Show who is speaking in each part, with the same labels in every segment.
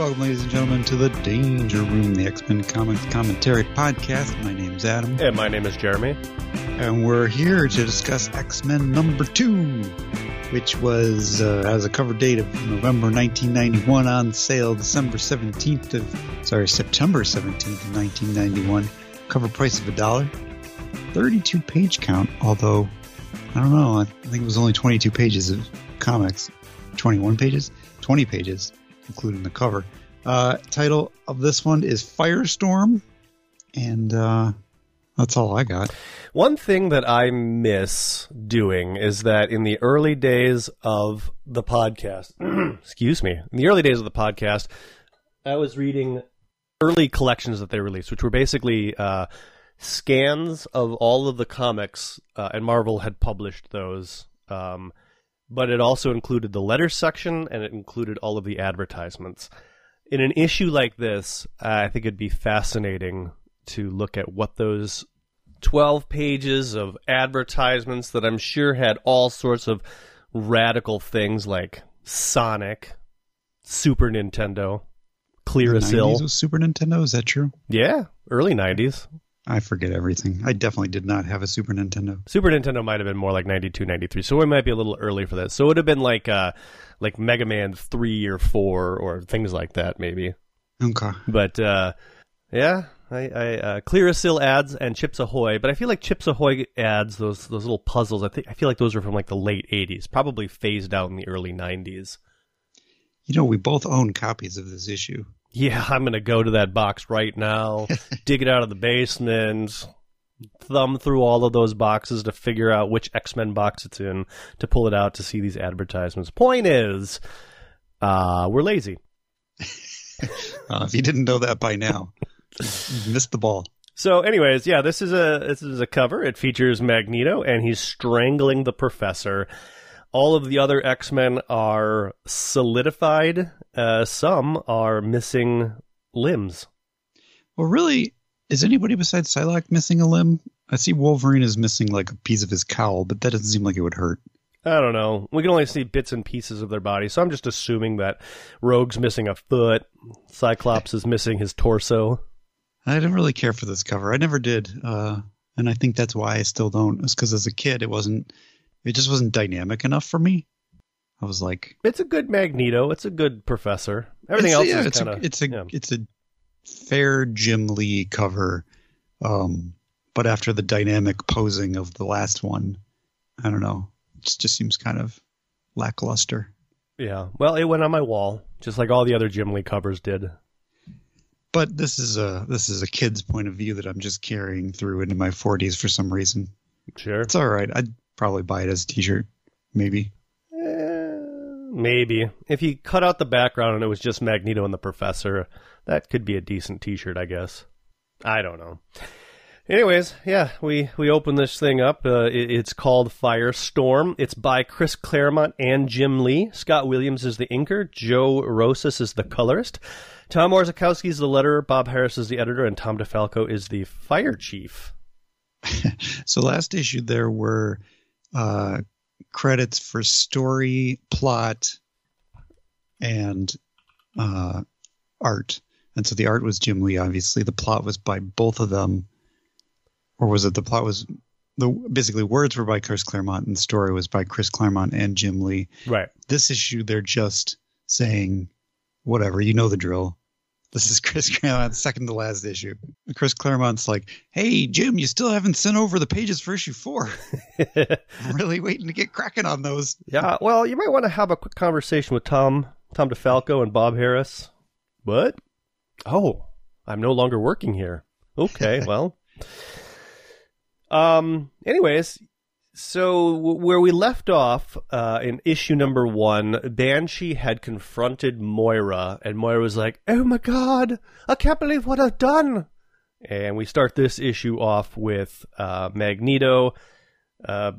Speaker 1: Welcome, ladies and gentlemen, to the Danger Room, the X Men Comics Commentary Podcast. My name is Adam.
Speaker 2: And my name is Jeremy.
Speaker 1: And we're here to discuss X Men number two, which was, uh, has a cover date of November 1991 on sale December 17th of, sorry, September 17th of 1991. Cover price of a dollar. 32 page count, although, I don't know, I think it was only 22 pages of comics. 21 pages? 20 pages including the cover. Uh, title of this one is Firestorm, and uh, that's all I got.
Speaker 2: One thing that I miss doing is that in the early days of the podcast, excuse me, in the early days of the podcast, I was reading early collections that they released, which were basically uh, scans of all of the comics, uh, and Marvel had published those. Um, but it also included the letters section and it included all of the advertisements. In an issue like this, I think it'd be fascinating to look at what those 12 pages of advertisements that I'm sure had all sorts of radical things like Sonic, Super Nintendo, Clearasil.
Speaker 1: Super Nintendo, is that true?
Speaker 2: Yeah, early 90s.
Speaker 1: I forget everything. I definitely did not have a Super Nintendo.
Speaker 2: Super Nintendo might have been more like 92, 93. So it might be a little early for that. So it would have been like uh like Mega Man 3 or 4 or things like that maybe.
Speaker 1: Okay.
Speaker 2: But uh yeah, I, I uh, Clearasil ads and Chips Ahoy, but I feel like Chips Ahoy ads, those those little puzzles, I think I feel like those are from like the late 80s, probably phased out in the early 90s.
Speaker 1: You know, we both own copies of this issue
Speaker 2: yeah, I'm going to go to that box right now, dig it out of the basement, thumb through all of those boxes to figure out which X Men box it's in to pull it out to see these advertisements. Point is, uh, we're lazy.
Speaker 1: uh, if you didn't know that by now, you missed the ball.
Speaker 2: So, anyways, yeah, this is a this is a cover. It features Magneto, and he's strangling the professor. All of the other X Men are solidified. Uh, some are missing limbs.
Speaker 1: Well, really, is anybody besides Psylocke missing a limb? I see Wolverine is missing like a piece of his cowl, but that doesn't seem like it would hurt.
Speaker 2: I don't know. We can only see bits and pieces of their body, so I'm just assuming that Rogue's missing a foot, Cyclops is missing his torso.
Speaker 1: I didn't really care for this cover. I never did, uh, and I think that's why I still don't. It's because as a kid, it wasn't it just wasn't dynamic enough for me. I was like,
Speaker 2: it's a good Magneto. It's a good Professor. Everything else
Speaker 1: yeah,
Speaker 2: is
Speaker 1: it's
Speaker 2: kind
Speaker 1: of it's a yeah. it's a fair Jim Lee cover, um, but after the dynamic posing of the last one, I don't know. It just seems kind of lackluster.
Speaker 2: Yeah, well, it went on my wall, just like all the other Jim Lee covers did.
Speaker 1: But this is a this is a kid's point of view that I'm just carrying through into my 40s for some reason.
Speaker 2: Sure,
Speaker 1: it's all right. I'd probably buy it as a T-shirt, maybe.
Speaker 2: Eh, maybe if you cut out the background and it was just Magneto and the Professor, that could be a decent T-shirt, I guess. I don't know. Anyways, yeah, we we open this thing up. Uh, it, it's called Firestorm. It's by Chris Claremont and Jim Lee. Scott Williams is the inker. Joe Rosas is the colorist. Tom Orzechowski is the letterer. Bob Harras is the editor, and Tom DeFalco is the fire chief.
Speaker 1: so last issue there were uh, credits for story, plot, and uh, art. And so the art was Jim Lee, obviously. The plot was by both of them, or was it the plot was the basically words were by Chris Claremont and the story was by Chris Claremont and Jim Lee.
Speaker 2: Right.
Speaker 1: This issue, they're just saying, whatever, you know the drill. This is Chris Claremont, second to last issue. Chris Claremont's like, "Hey Jim, you still haven't sent over the pages for issue four. I'm really waiting to get cracking on those."
Speaker 2: Yeah, well, you might want to have a quick conversation with Tom, Tom DeFalco, and Bob Harras. What? Oh, I'm no longer working here. Okay, well. Um. Anyways, so where we left off uh, in issue number one, Banshee had confronted Moira, and Moira was like, "Oh my god, I can't believe what I've done!" And we start this issue off with uh, Magneto. Uh,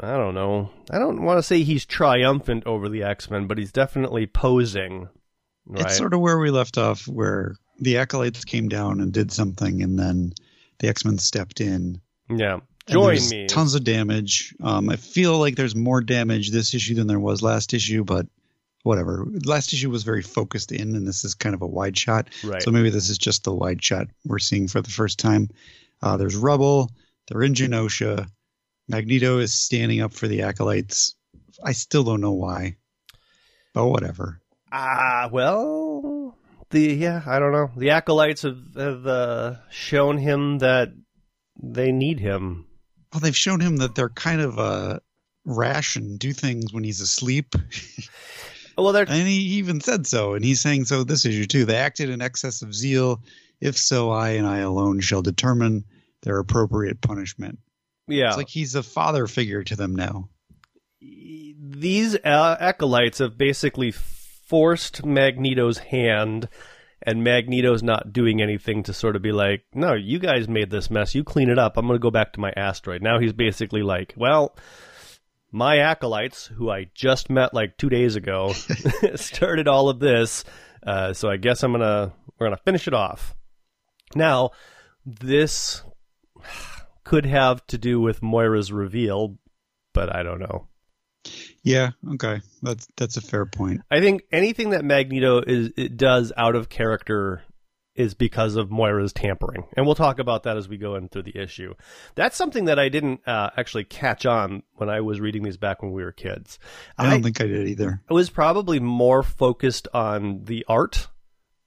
Speaker 2: I don't know. I don't want to say he's triumphant over the X Men, but he's definitely posing. Right?
Speaker 1: It's sort of where we left off, where the acolytes came down and did something, and then the X Men stepped in.
Speaker 2: Yeah. Join me.
Speaker 1: Tons of damage. Um, I feel like there's more damage this issue than there was last issue, but whatever. Last issue was very focused in, and this is kind of a wide shot.
Speaker 2: Right.
Speaker 1: So maybe this is just the wide shot we're seeing for the first time. Uh, there's rubble. They're in Genosha. Magneto is standing up for the acolytes. I still don't know why, but whatever.
Speaker 2: Ah, well, the yeah, I don't know. The acolytes have, have uh, shown him that they need him.
Speaker 1: Well, they've shown him that they're kind of uh, rash and do things when he's asleep.
Speaker 2: Well, they're
Speaker 1: And he even said so, and he's saying so this issue too. They acted in excess of zeal. If so, I and I alone shall determine their appropriate punishment.
Speaker 2: yeah.
Speaker 1: It's like he's a father figure to them now.
Speaker 2: these uh, acolytes have basically forced Magneto's hand, and Magneto's not doing anything to sort of be like, no, you guys made this mess. You clean it up. I'm going to go back to my asteroid. Now he's basically like, well, my acolytes, who I just met like two days ago, started all of this. Uh, so I guess I'm gonna we're gonna finish it off. Now, this could have to do with Moira's reveal, but I don't know.
Speaker 1: Yeah, okay, that's that's a fair point.
Speaker 2: I think anything that Magneto is it does out of character is because of Moira's tampering, and we'll talk about that as we go in through the issue. That's something that I didn't uh, actually catch on when I was reading these back when we were kids.
Speaker 1: I don't think I did either.
Speaker 2: I was probably more focused on the art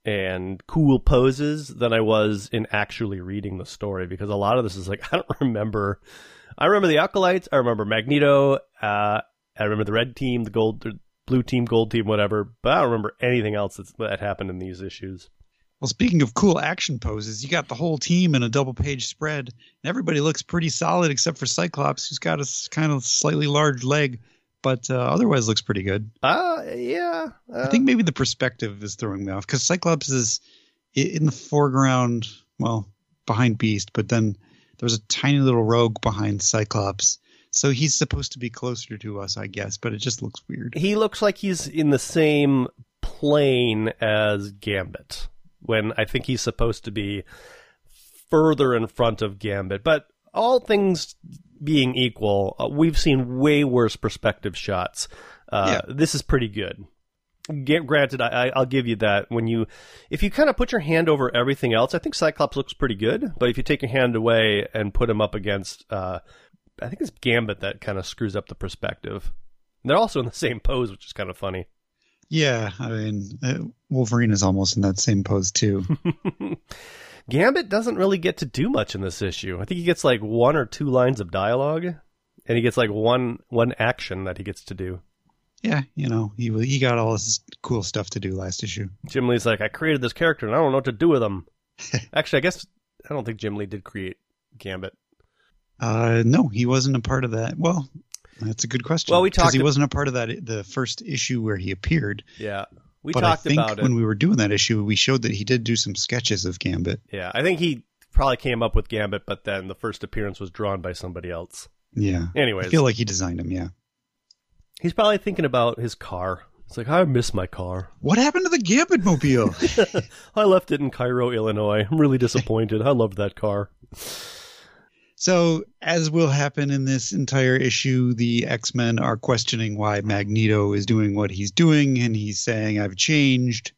Speaker 2: and cool poses than I was in actually reading the story because a lot of this is like I don't remember. I remember the acolytes. I remember Magneto. Uh, I remember the red team, the gold, the blue team, gold team, whatever. But I don't remember anything else that's, that happened in these issues.
Speaker 1: Well, speaking of cool action poses, you got the whole team in a double page spread, and everybody looks pretty solid except for Cyclops, who's got a kind of slightly large leg, but uh, otherwise looks pretty good.
Speaker 2: Uh, yeah. Uh,
Speaker 1: I think maybe the perspective is throwing me off because Cyclops is in the foreground, well, behind Beast, but then there's a tiny little rogue behind Cyclops. So he's supposed to be closer to us, I guess, but it just looks weird.
Speaker 2: he looks like he's in the same plane as Gambit when I think he's supposed to be further in front of Gambit. But all things being equal, uh, we've seen way worse perspective shots. Uh, This is pretty good. Granted, I, I, I'll give you that. When you, if you kind of put your hand over everything else, I think Cyclops looks pretty good. But if you take your hand away and put him up against, uh, I think it's Gambit that kind of screws up the perspective. And they're also in the same pose, which is kind of funny.
Speaker 1: Yeah, I mean, uh, Wolverine is almost in that same pose too.
Speaker 2: Gambit doesn't really get to do much in this issue. I think he gets like one or two lines of dialogue, and he gets like one one action that he gets to do.
Speaker 1: yeah, you know, he he got all this cool stuff to do last issue.
Speaker 2: Jim Lee's like, I created this character and I don't know what to do with him. Actually, I guess I don't think Jim Lee did create Gambit.
Speaker 1: Uh, no, he wasn't a part of that. Well, that's a good question.
Speaker 2: Well, we talked
Speaker 1: he wasn't a part of that the first issue where he appeared.
Speaker 2: Yeah, we
Speaker 1: but
Speaker 2: talked
Speaker 1: I think
Speaker 2: about it.
Speaker 1: when we were doing that issue, we showed that he did do some sketches of Gambit.
Speaker 2: Yeah, I think he probably came up with Gambit, but then the first appearance was drawn by somebody else.
Speaker 1: Yeah, I feel like he designed him. Yeah.
Speaker 2: he's probably thinking about his car. It's like I miss my car.
Speaker 1: What happened to the Gambit mobile?
Speaker 2: I left it in Cairo, Illinois. I'm really disappointed. I loved that car.
Speaker 1: So, as will happen in this entire issue, the X Men are questioning why Magneto is doing what he's doing, and he's saying, "I've changed,"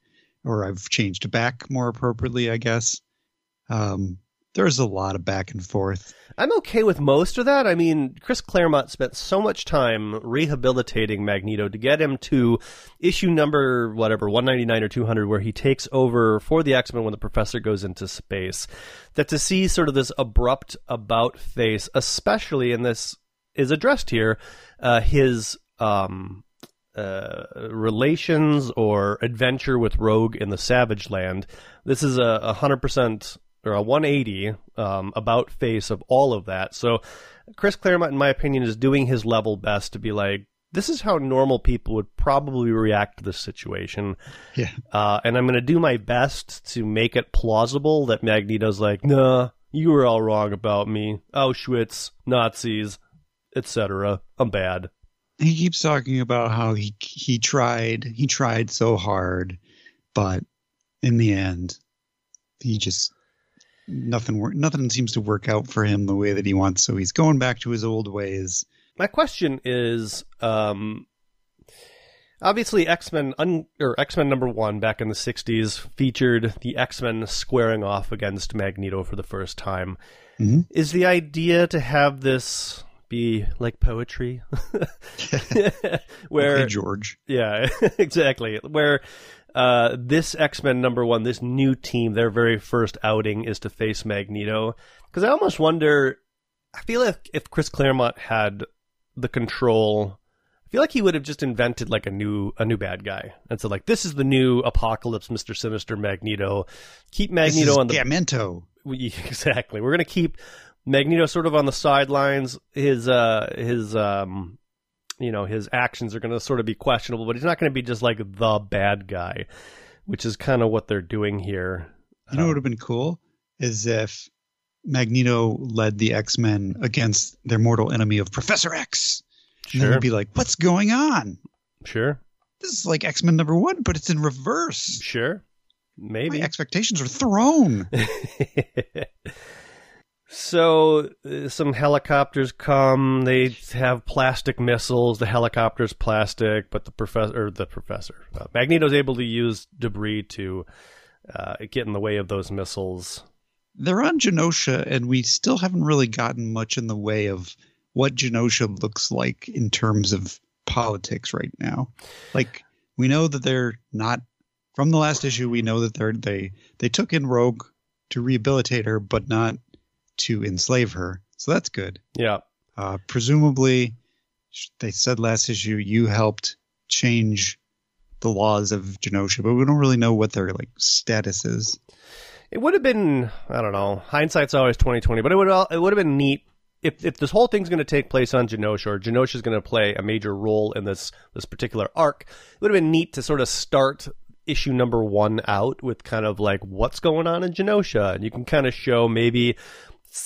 Speaker 1: or "I've changed back," more appropriately, I guess. Um, there's a lot of back and forth.
Speaker 2: I'm okay with most of that. I mean, Chris Claremont spent so much time rehabilitating Magneto to get him to issue number whatever 199 or 200 where he takes over for the X-Men when the professor goes into space. That to see sort of this abrupt about face, especially in this is addressed here, uh, his um uh, relations or adventure with Rogue in the Savage Land. This is a hundred percent or a 180 um, about face of all of that. So Chris Claremont, in my opinion, is doing his level best to be like, this is how normal people would probably react to this situation.
Speaker 1: Yeah.
Speaker 2: Uh, and I'm going to do my best to make it plausible that Magneto's like, nah, you were all wrong about me. Auschwitz, Nazis, etc. I'm bad.
Speaker 1: he keeps talking about how he he tried he tried so hard but in the end he just nothing nothing seems to work out for him the way that he wants so he's going back to his old ways
Speaker 2: My question is, um, Obviously, X Men un- or X Men number one back in the '60s featured the X Men squaring off against Magneto for the first time.
Speaker 1: Mhm.
Speaker 2: Is the idea to have this be like poetry, where
Speaker 1: Okay, George.
Speaker 2: yeah, exactly. Where uh, this X Men number one, this new team, their very first outing is to face Magneto. Because I almost wonder, I feel like if Chris Claremont had the control, I feel like he would have just invented like a new a new bad guy, and so like this is the new Apocalypse, Mister Sinister, Magneto. Keep Magneto on the
Speaker 1: Gamento.
Speaker 2: we, exactly. We're gonna keep Magneto sort of on the sidelines. His uh his um you know his actions are gonna sort of be questionable, but he's not gonna be just like the bad guy, which is kind of what they're doing here.
Speaker 1: You know what um, would have been cool is if Magneto led the X Men against their mortal enemy of Professor X. And
Speaker 2: Sure,
Speaker 1: we'd be like, what's going on?
Speaker 2: sure,
Speaker 1: This is like X Men number one, but it's in reverse.
Speaker 2: sure,
Speaker 1: My
Speaker 2: maybe.
Speaker 1: expectations are thrown.
Speaker 2: so uh, some helicopters come. They have plastic missiles. The helicopter's plastic, but the professor, or the professor, uh, Magneto's able to use debris to uh, get in the way of those missiles.
Speaker 1: They're on Genosha, and we still haven't really gotten much in the way of what Genosha looks like in terms of politics right now. Like we know that they're not from the last issue. We know that they're they they took in Rogue to rehabilitate her, but not to enslave her. So that's good.
Speaker 2: Yeah,
Speaker 1: Uh, presumably, they said last issue you helped change the laws of Genosha, but we don't really know what their like status is.
Speaker 2: It would have been, I don't know. Hindsight's always twenty twenty, but it would it would have been neat if if this whole thing's going to take place on Genosha, or Genosha's going to play a major role in this this particular arc. It would have been neat to sort of start issue number one out with kind of like what's going on in Genosha, and you can kind of show maybe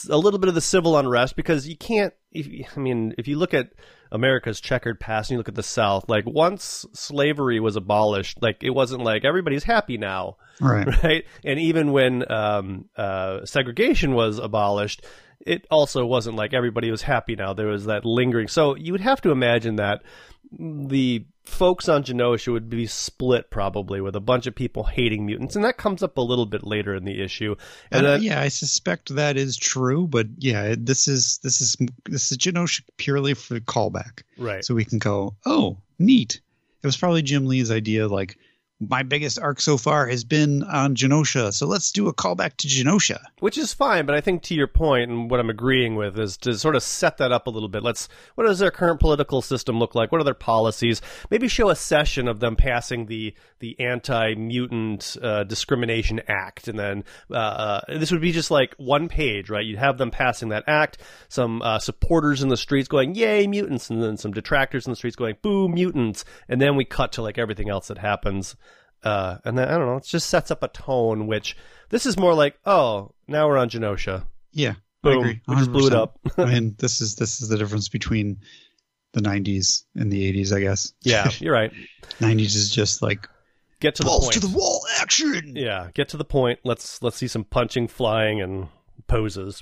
Speaker 2: a little bit of the civil unrest because you can't. If, I mean, if you look at America's checkered past and you look at the South, like once slavery was abolished, like it wasn't like everybody's happy now
Speaker 1: Right.
Speaker 2: right? And even when um, uh, segregation was abolished, it also wasn't like everybody was happy now. There was that lingering. So you would have to imagine that the folks on Genosha would be split probably with a bunch of people hating mutants, and that comes up a little bit later in the issue. And
Speaker 1: Uh, yeah, I suspect that is true, but yeah, this is this is this is Genosha purely for the callback,
Speaker 2: right,
Speaker 1: so we can go, oh, neat. It was probably Jim Lee's idea, like my biggest arc so far has been on Genosha, so let's do a callback to Genosha.
Speaker 2: which is fine. But I think to your point, and what I'm agreeing with is to sort of set that up a little bit. Let's what does their current political system look like? What are their policies? Maybe show a session of them passing the the Anti Mutant uh, Discrimination Act, and then uh, uh, this would be just like one page, right? You'd have them passing that act, some uh, supporters in the streets going "Yay mutants," and then some detractors in the streets going "Boo mutants," and then we cut to like everything else that happens. Uh, and then I don't know, it just sets up a tone. Which this is more like, oh, now we're on Genosha.
Speaker 1: Yeah, I
Speaker 2: Boom,
Speaker 1: agree.
Speaker 2: we just blew it
Speaker 1: 100%.
Speaker 2: up.
Speaker 1: I mean, this is this is the difference between the '90s and the '80s, I guess.
Speaker 2: Yeah, you're right.
Speaker 1: '90s is just like
Speaker 2: Get to the
Speaker 1: balls
Speaker 2: point.
Speaker 1: to the wall action.
Speaker 2: Yeah, get to the point. Let's let's see some punching, flying, and poses.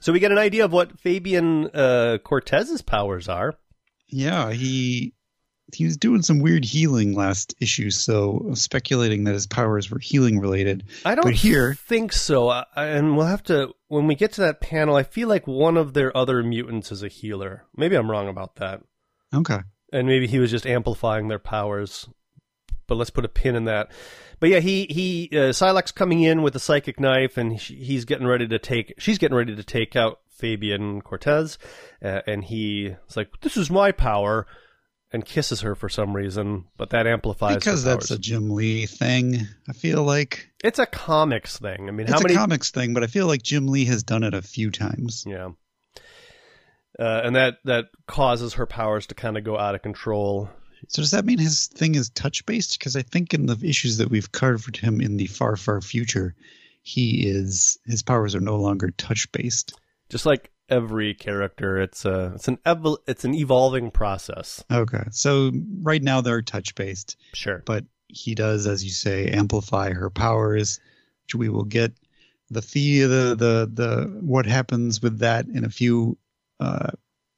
Speaker 2: So we get an idea of what Fabian uh, Cortez's powers are.
Speaker 1: Yeah, he he was doing some weird healing last issue, so speculating that his powers were healing related.
Speaker 2: I don't
Speaker 1: But here-
Speaker 2: think so, I, and we'll have to when we get to that panel. I feel like one of their other mutants is a healer. Maybe I'm wrong about that,
Speaker 1: Okay.
Speaker 2: and maybe he was just amplifying their powers. But let's put a pin in that. But yeah, he he uh, Psylocke coming in with a psychic knife, and he, he's getting ready to take. She's getting ready to take out Fabian Cortez, uh, and he is like, "This is my power," and kisses her for some reason. But that amplifies
Speaker 1: Because that's a. Jim Lee thing. I feel like
Speaker 2: it's a comics thing. I mean,
Speaker 1: it's
Speaker 2: how many?
Speaker 1: a comics thing, but I feel like Jim Lee has done it a few times.
Speaker 2: Yeah. Uh, and that that causes her powers to kind of go out of control.
Speaker 1: So does that mean his thing is touch based? Because I think in the issues that we've covered him in the far, far future, he is his powers are no longer touch based.
Speaker 2: Just like every character, it's a it's an evol- it's an evolving process.
Speaker 1: Okay, so right now they're touch based.
Speaker 2: Sure.
Speaker 1: but he does, as you say, amplify her powers, which we will get the the the the, the what happens with that in a few uh,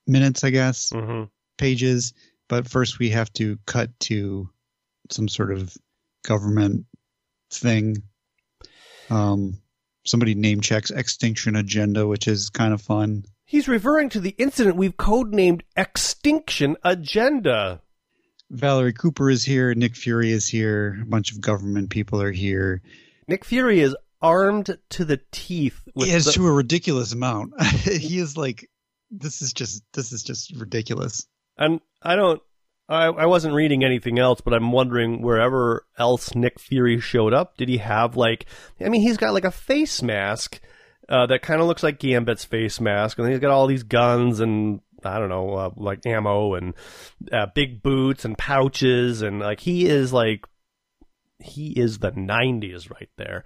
Speaker 1: minutes, I guess,
Speaker 2: hmm
Speaker 1: pages. but first we have to cut to some sort of government thing. Um, somebody name checks Extinction Agenda, which is kind of fun.
Speaker 2: He's referring to the incident we've codenamed Extinction Agenda.
Speaker 1: Valerie Cooper is here. Nick Fury is here. A bunch of government people are here.
Speaker 2: Nick Fury is armed to the teeth. With
Speaker 1: Yes,
Speaker 2: the-
Speaker 1: to a ridiculous amount. he is like, this is just this is just ridiculous.
Speaker 2: and I don't. I, I wasn't reading anything else, but I'm wondering wherever else Nick Fury showed up, did he have like? I mean, he's got like a face mask uh, that kind of looks like Gambit's face mask, and he's got all these guns and I don't know, uh, like ammo and uh, big boots and pouches, and like he is like he is the '90s right there.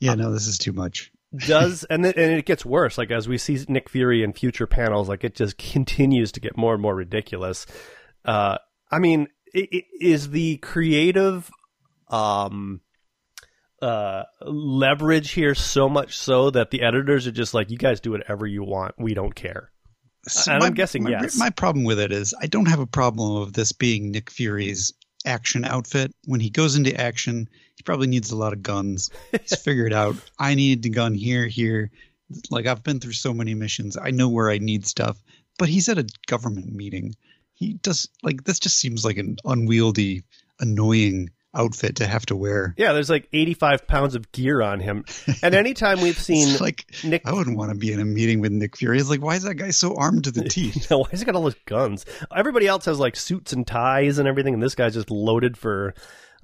Speaker 1: Yeah, no, this is too much.
Speaker 2: does and then, and it gets worse like as we see Nick Fury in future panels like it just continues to get more and more ridiculous uh i mean i i is the creative um uh leverage here so much so that the editors are just like you guys do whatever you want we don't care
Speaker 1: So
Speaker 2: And I'm guessing
Speaker 1: my,
Speaker 2: yes.
Speaker 1: My problem with it is I don't have a problem of this being Nick Fury's action outfit. When he goes into action, he probably needs a lot of guns. He's figured out I need the gun here, here. Like I've been through so many missions, I know where I need stuff. But he's at a government meeting. He does like this. Just seems like an unwieldy, annoying outfit to have to wear.
Speaker 2: yeah there's like 85 pounds of gear on him and anytime we've seen
Speaker 1: like
Speaker 2: Nick
Speaker 1: I wouldn't want to be in a meeting with Nick Fury. It's like, why is that guy so armed to the teeth?
Speaker 2: Why has he got all those guns? Everybody else has like suits and ties and everything, and this guy's just loaded for,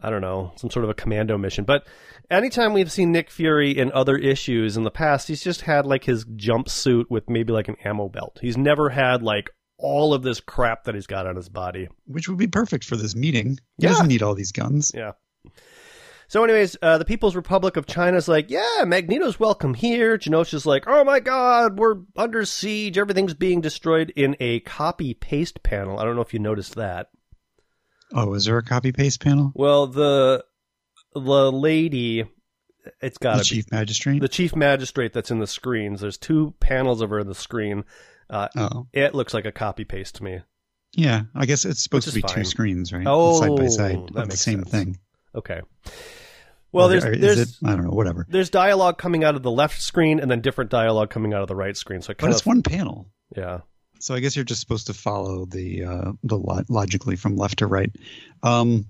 Speaker 2: I don't know, some sort of a commando mission. But anytime we've seen Nick Fury in other issues in the past, he's just had like his jumpsuit with maybe like an ammo belt. He's never had like all of this crap that he's got on his body.
Speaker 1: Which would be perfect for this meeting. He
Speaker 2: Yeah.
Speaker 1: doesn't need all these guns.
Speaker 2: Yeah. So, anyways, uh, the People's Republic of China's like, yeah, Magneto's welcome here. Genosha's like, oh my god, we're under siege. Everything's being destroyed in a copy paste panel. I don't know if you noticed that.
Speaker 1: Oh, is there a copy paste panel?
Speaker 2: Well, the the lady, it's got
Speaker 1: The
Speaker 2: to be
Speaker 1: chief magistrate.
Speaker 2: the chief magistrate that's in the screens. There's two panels of her in the screen. Uh,
Speaker 1: oh,
Speaker 2: it looks like a copy paste to me.
Speaker 1: yeah. I guess it's supposed to be
Speaker 2: is
Speaker 1: two screens, right?
Speaker 2: Oh,
Speaker 1: side by side
Speaker 2: that
Speaker 1: of the same
Speaker 2: sense.
Speaker 1: thing.
Speaker 2: Okay. Well, there's there's
Speaker 1: it? I don't know. Whatever.
Speaker 2: there's dialogue coming out of the left screen and then different dialogue coming out of the right screen. So it
Speaker 1: But it's
Speaker 2: of
Speaker 1: one panel,
Speaker 2: yeah.
Speaker 1: so I guess you're just supposed to follow the uh, the lo- logically from left to right. Um,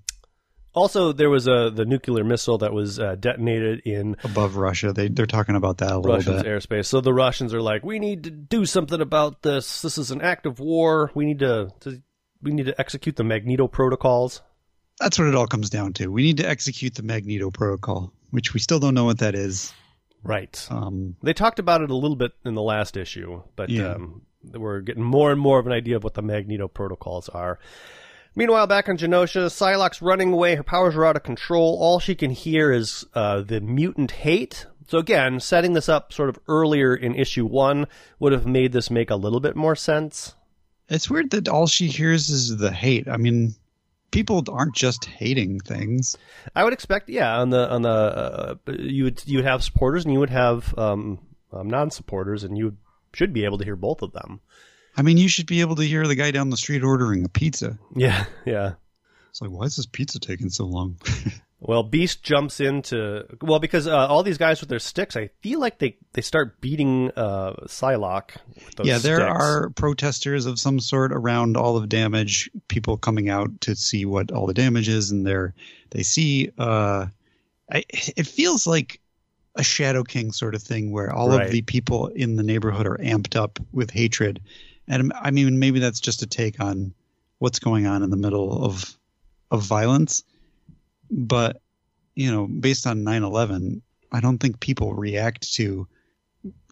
Speaker 2: Also, there was a the nuclear missile that was uh, detonated in
Speaker 1: above Russia, they they're talking about that a little
Speaker 2: Russians'
Speaker 1: bit.
Speaker 2: airspace. So the Russians are like, "We need to do something about this. This is an act of war. We need to, to we need to execute the Magneto protocols."
Speaker 1: That's what it all comes down to. We need to execute the Magneto Protocol, which we still don't know what that is.
Speaker 2: Right.
Speaker 1: Um,
Speaker 2: They talked about it a little bit in the last issue, but
Speaker 1: Yeah.
Speaker 2: um, we're getting more and more of an idea of what the Magneto protocols are. Meanwhile, back on Genosha, Psylocke's running away. Her powers are out of control. All she can hear is uh, the mutant hate. So again, setting this up sort of earlier in issue one would have made this make a little bit more sense.
Speaker 1: It's weird that all she hears is the hate. I mean, people aren't just hating things.
Speaker 2: I would expect, yeah, on the on the uh, you would you would have supporters and you would have um, um, non-supporters, and you should be able to hear both of them.
Speaker 1: I mean, you should be able to hear the guy down the street ordering a pizza.
Speaker 2: Yeah, yeah.
Speaker 1: It's like, why is this pizza taking so long?
Speaker 2: Well, Beast jumps into well because uh, all these guys with their sticks. I feel like they they start beating uh, Psylocke. With those
Speaker 1: yeah, there
Speaker 2: sticks.
Speaker 1: are protesters of some sort around all of damage. People coming out to see what all the damage is, and they're they see. Uh, I, it feels like a Shadow King sort of thing, where all
Speaker 2: Right.
Speaker 1: of the people in the neighborhood are amped up with hatred, and I mean maybe that's just a take on what's going on in the middle of of violence, but you know, based on 9/11, I don't think people react to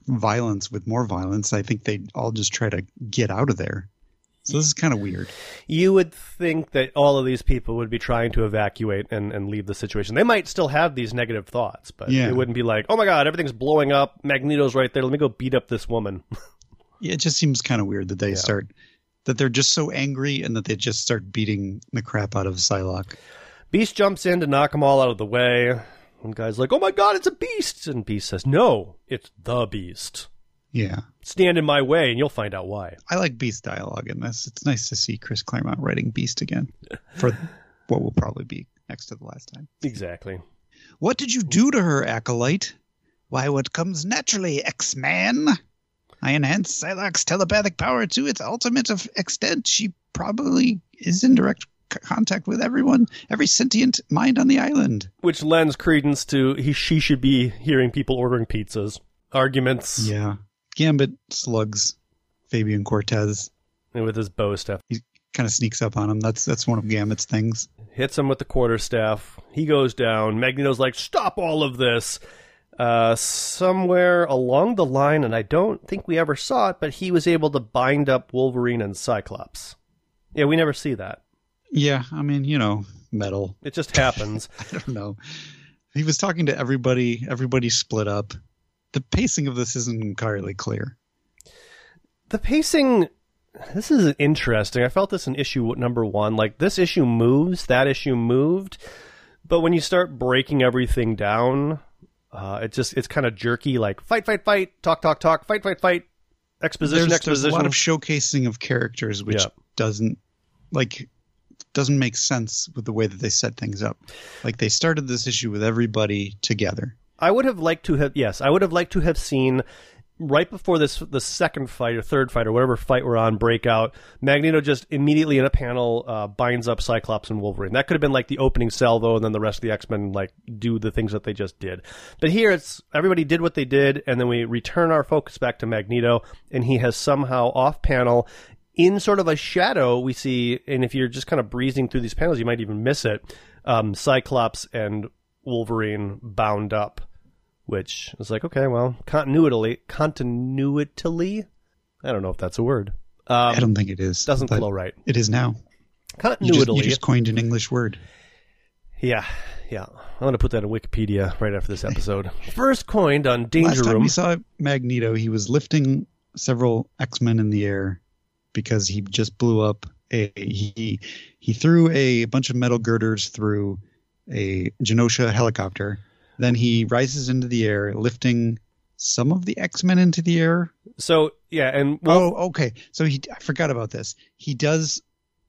Speaker 1: violence with more violence. I think they all just try to get out of there. So this is kind of weird.
Speaker 2: You would think that all of these people would be trying to evacuate and, and leave the situation. They might still have these negative thoughts, but
Speaker 1: Yeah.
Speaker 2: it wouldn't be like, oh my god, everything's blowing up. Magneto's right there. Let me go beat up this woman.
Speaker 1: Yeah, it just seems kind of weird that they
Speaker 2: Yeah.
Speaker 1: start that they're just so angry and that they just start beating the crap out of Psylocke.
Speaker 2: Beast jumps in to knock them all out of the way. One guy's like, oh my god, it's a beast. And Beast says, no, it's the beast.
Speaker 1: Yeah.
Speaker 2: Stand in my way, and you'll find out why.
Speaker 1: I like Beast dialogue in this. It's nice to see Chris Claremont writing Beast again for what will probably be next to the last time.
Speaker 2: Exactly.
Speaker 1: What did you do to her, Acolyte? Why, what comes naturally, X-Man. I enhance Psylocke's telepathic power to its ultimate of extent. She probably is in direct contact with everyone, every sentient mind on the island.
Speaker 2: Which lends credence to he she should be hearing people ordering pizzas. Arguments
Speaker 1: Yeah. Gambit slugs Fabian Cortez.
Speaker 2: and with his bow stuff.
Speaker 1: He kind of sneaks up on him. That's that's one of Gambit's things.
Speaker 2: Hits him with the quarterstaff. He goes down. Magneto's like, "Stop all of this!" Uh, somewhere along the line, and I don't think we ever saw it, but he was able to bind up Wolverine and Cyclops. Yeah, we never see that.
Speaker 1: Yeah, I mean, you know, metal.
Speaker 2: It just happens.
Speaker 1: I don't know. He was talking to everybody. Everybody split up. The pacing of this isn't entirely clear.
Speaker 2: the pacing this is interesting i felt this in issue number one like this issue moves that issue moved but when you start breaking everything down uh, it just it's kind of jerky like fight fight fight talk talk talk fight fight fight exposition
Speaker 1: there's, there's a lot of showcasing of characters, which
Speaker 2: Yeah.
Speaker 1: doesn't like doesn't make sense with the way that they set things up. Like they started this issue with everybody together.
Speaker 2: I would have liked to have yes, I would have liked to have seen right before this the second fight or third fight or whatever fight we're on breakout. Magneto just immediately in a panel uh, binds up Cyclops and Wolverine. That could have been like the opening salvo, and then the rest of the X Men like do the things that they just did. But here it's everybody did what they did, and then we return our focus back to Magneto, and he has somehow off panel. In sort of a shadow, we see, and if you're just kind of breezing through these panels, you might even miss it. Um, Cyclops and Wolverine bound up which is like okay well continuity continuity i don't know if that's a word
Speaker 1: I
Speaker 2: um,
Speaker 1: don't think it is.
Speaker 2: doesn't flow right
Speaker 1: It is now. You just, you just coined an English word.
Speaker 2: yeah yeah i'm going to put that in wikipedia right after this episode first coined on Danger
Speaker 1: Last
Speaker 2: danger
Speaker 1: time we saw Magneto, he was lifting several X Men in the air because he just blew up a he he threw a bunch of metal girders through a Genosha helicopter. Then he rises into the air, lifting some of the X Men into the air.
Speaker 2: so yeah and Wolf-
Speaker 1: Oh, okay. So he I forgot about this. He does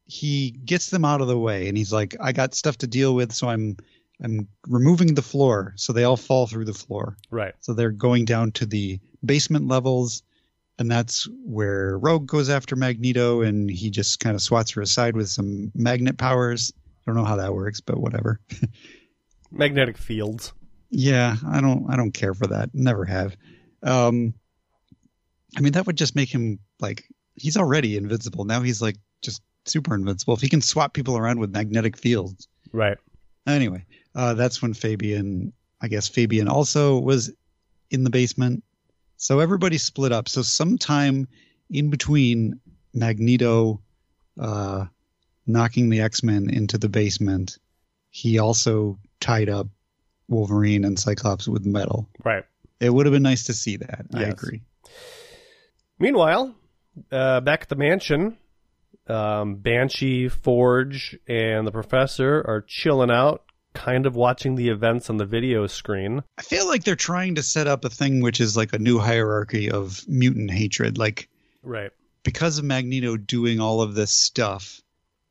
Speaker 1: he gets them out of the way and he's like, I got stuff to deal with, so I'm I'm removing the floor so they all fall through the floor.
Speaker 2: right
Speaker 1: So they're going down to the basement levels, and that's where Rogue goes after Magneto, and he just kind of swats her aside with some magnet powers. I don't know how that works, but whatever.
Speaker 2: magnetic fields
Speaker 1: Yeah, I don't I don't care for that. Never have. Um, I mean, that would just make him like he's already invincible. Now he's like just super invincible. If he can swap people around with magnetic fields.
Speaker 2: right
Speaker 1: Anyway, uh, that's when Fabian, I guess Fabian also was in the basement. So everybody split up. So sometime in between Magneto uh, knocking the X Men into the basement, he also tied up Wolverine and Cyclops with metal.
Speaker 2: right
Speaker 1: It would have been nice to see that. I agree.
Speaker 2: meanwhile uh, back at the mansion um, banshee forge and the professor are chilling out kind of watching the events on the video screen
Speaker 1: I feel like they're trying to set up a thing which is like a new hierarchy of mutant hatred. Like
Speaker 2: right
Speaker 1: because of Magneto doing all of this stuff,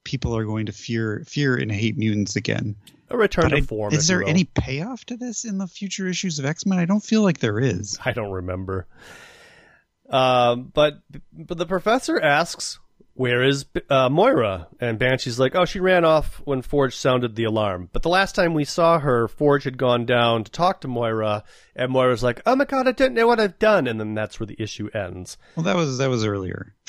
Speaker 1: people are going to fear fear and hate mutants again.
Speaker 2: A return
Speaker 1: But
Speaker 2: to
Speaker 1: I-
Speaker 2: form
Speaker 1: is there any payoff to this in the future issues of X Men? I don't feel like there is.
Speaker 2: I don't remember. Um, but but the professor asks, "Where is uh, Moira?" And Banshee's like, "Oh, she ran off when Forge sounded the alarm." But the last time we saw her, Forge had gone down to talk to Moira, and Moira's like, "Oh my god, I don't know what I've done," and then that's where the issue ends.
Speaker 1: Well, that was that was earlier.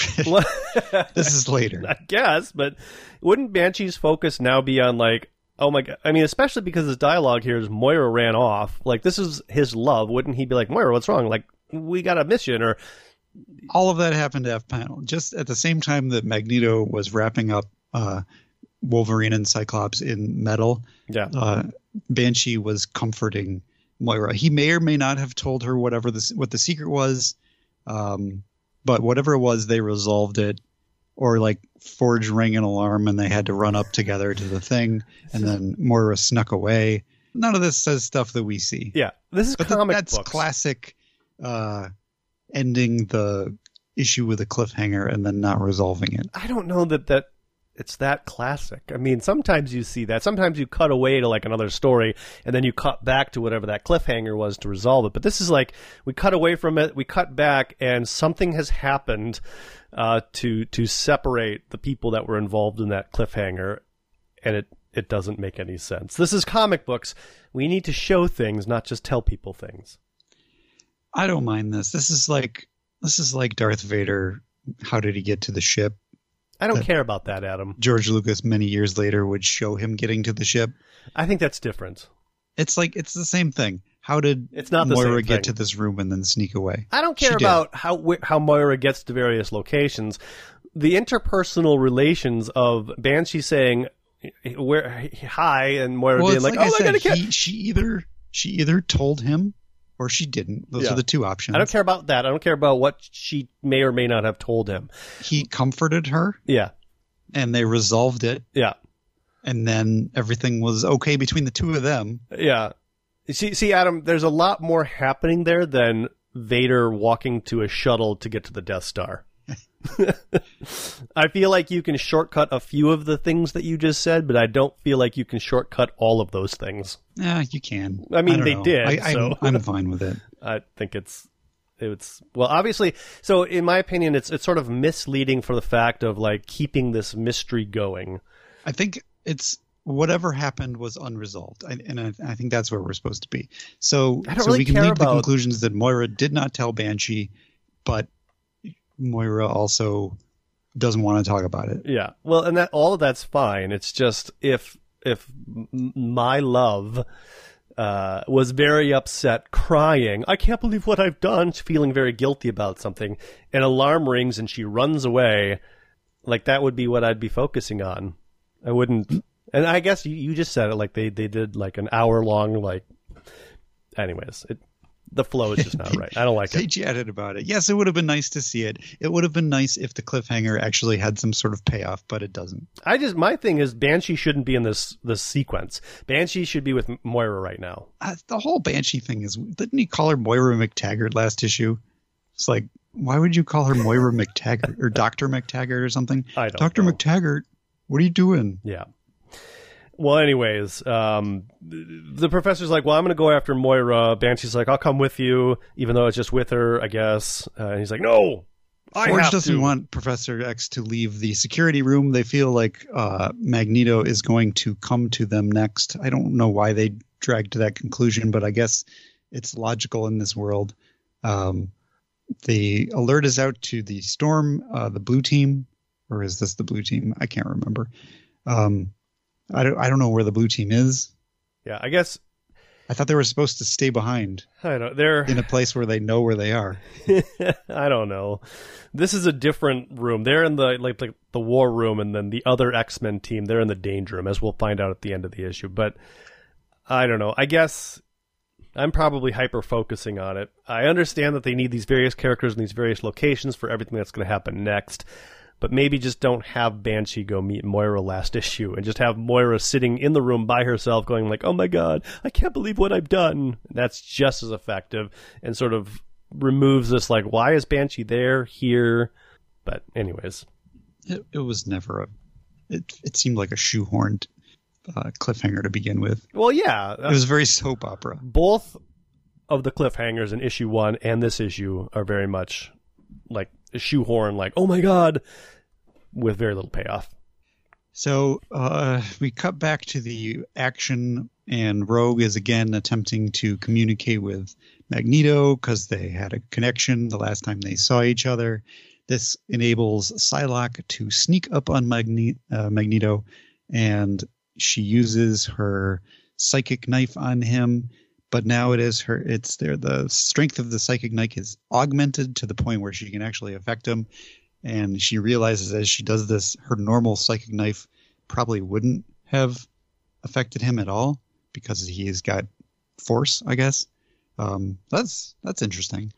Speaker 1: This is later.
Speaker 2: I guess, but wouldn't Banshee's focus now be on like? Oh my god! I mean, especially because his dialogue here is Moira ran off. Like this is his love. Wouldn't he be like, Moira, what's wrong? Like we got a mission, or
Speaker 1: All of that happened to F panel just at the same time that Magneto was wrapping up uh, Wolverine and Cyclops in metal.
Speaker 2: yeah,
Speaker 1: uh, Banshee was comforting Moira. He may or may not have told her whatever this what the secret was, um, but whatever it was, they resolved it. Or like Forge rang an alarm and they had to run up together to the thing, and then Moira snuck away. None of this says stuff that we see.
Speaker 2: Yeah, this is
Speaker 1: But th- that's
Speaker 2: books.
Speaker 1: classic uh, ending the issue with a cliffhanger and then not resolving it.
Speaker 2: I don't know that that it's that classic. I mean, sometimes you see that. Sometimes you cut away to like another story and then you cut back to whatever that cliffhanger was to resolve it. But this is like we cut away from it, we cut back, and something has happened uh, to to separate the people that were involved in that cliffhanger, and it it doesn't make any sense. This is comic books. We need to show things, not just tell people things.
Speaker 1: I don't mind this. This is like this is like Darth Vader. How did he get to the ship?
Speaker 2: I don't care about that, Adam.
Speaker 1: George Lucas many years later would show him getting to the ship.
Speaker 2: I think that's different.
Speaker 1: It's like it's the same thing. How did
Speaker 2: It's not
Speaker 1: Moira get to this room and then sneak away?
Speaker 2: I don't
Speaker 1: She
Speaker 2: care
Speaker 1: did.
Speaker 2: about how how Moira gets to various locations. The interpersonal relations of Banshee saying where hi and Moira
Speaker 1: Well,
Speaker 2: being like,
Speaker 1: like,
Speaker 2: "Oh,
Speaker 1: I
Speaker 2: I
Speaker 1: said,
Speaker 2: gotta get."
Speaker 1: he, she either she either told him or she didn't. Those
Speaker 2: Yeah.
Speaker 1: are the two options.
Speaker 2: I don't care about that. I don't care about what she may or may not have told him.
Speaker 1: He comforted her,
Speaker 2: Yeah,
Speaker 1: and they resolved it,
Speaker 2: yeah,
Speaker 1: and then everything was okay between the two of them.
Speaker 2: yeah. See, see, Adam, there's a lot more happening there than Vader walking to a shuttle to get to the Death Star. I feel like you can shortcut a few of the things that you just said, but I don't feel like you can shortcut all of those things.
Speaker 1: Yeah, you can.
Speaker 2: I mean,
Speaker 1: don't
Speaker 2: they
Speaker 1: know.
Speaker 2: did,
Speaker 1: I, I'm,
Speaker 2: so-
Speaker 1: I'm fine with it.
Speaker 2: I think it's it's well obviously so in my opinion it's it's sort of misleading for the fact of like keeping this mystery going.
Speaker 1: I think it's whatever happened was unresolved, I, and I, I think that's where we're supposed to be. So,
Speaker 2: I
Speaker 1: so
Speaker 2: really
Speaker 1: we can lead to the conclusions that Moira did not tell Banshee, but Moira also doesn't want to talk about it.
Speaker 2: Yeah. Well, and that all of that's fine. It's just if if my love uh, was very upset, crying, I can't believe what I've done, feeling very guilty about something, an alarm rings and she runs away, like that would be what I'd be focusing on. I wouldn't. And I guess you, you just said it like they they did like an hour long like. Anyways, it the flow is just not right. I don't like
Speaker 1: They
Speaker 2: it.
Speaker 1: chatted about it. Yes, it would have been nice to see it. It would have been nice if the cliffhanger actually had some sort of payoff, but it doesn't.
Speaker 2: I just my thing is Banshee shouldn't be in this this sequence. Banshee should be with Moira right now.
Speaker 1: Uh, the whole Banshee thing is, didn't he call her Moira McTaggart last issue? It's like, why would you call her Moira McTaggart or Dr. McTaggart or something?
Speaker 2: I don't
Speaker 1: Dr.
Speaker 2: know.
Speaker 1: McTaggart, what are you doing?
Speaker 2: Yeah. Well, anyways, um, the professor's like, "Well, I'm going to go after Moira." Banshee's like, "I'll come with you," even though it's just with her, I guess. Uh, and he's like, "No, I
Speaker 1: doesn't
Speaker 2: to."
Speaker 1: want Professor X to leave the security room. They feel like uh, Magneto is going to come to them next. I don't know why they dragged to that conclusion, but I guess it's logical in this world. Um, the alert is out to the storm, uh, the blue team, or is this the blue team? I can't remember. Um, I don't. I don't know where the blue team is.
Speaker 2: yeah, I guess
Speaker 1: I thought they were supposed to stay behind
Speaker 2: I don't. They're
Speaker 1: in a place where they know where they are.
Speaker 2: I don't know. This is a different room. They're in the like, like the war room, and then the other X Men team. They're in the danger room, as we'll find out at the end of the issue. But I don't know. I guess I'm probably hyper focusing on it. I understand that they need these various characters in these various locations for everything that's going to happen next. But maybe just don't have Banshee go meet Moira last issue and just have Moira sitting in the room by herself going like, "Oh my god, I can't believe what I've done." That's just as effective and sort of removes this like, why is Banshee there here? But anyways,
Speaker 1: It, it was never a. It it seemed like a shoehorned uh, cliffhanger to begin with.
Speaker 2: well, yeah,
Speaker 1: It was very soap opera.
Speaker 2: both of the cliffhangers in issue one and this issue are very much like a shoehorn, like, oh my god, with very little payoff.
Speaker 1: So uh, we cut back to the action, and Rogue is again attempting to communicate with Magneto because they had a connection the last time they saw each other. This enables Psylocke to sneak up on Magne- uh, Magneto, and she uses her psychic knife on him. But now it is her. It's there. The strength of the psychic knife is augmented to the point where she can actually affect him and she realizes as she does this her normal psychic knife probably wouldn't have affected him at all because he's got force i guess um, that's that's interesting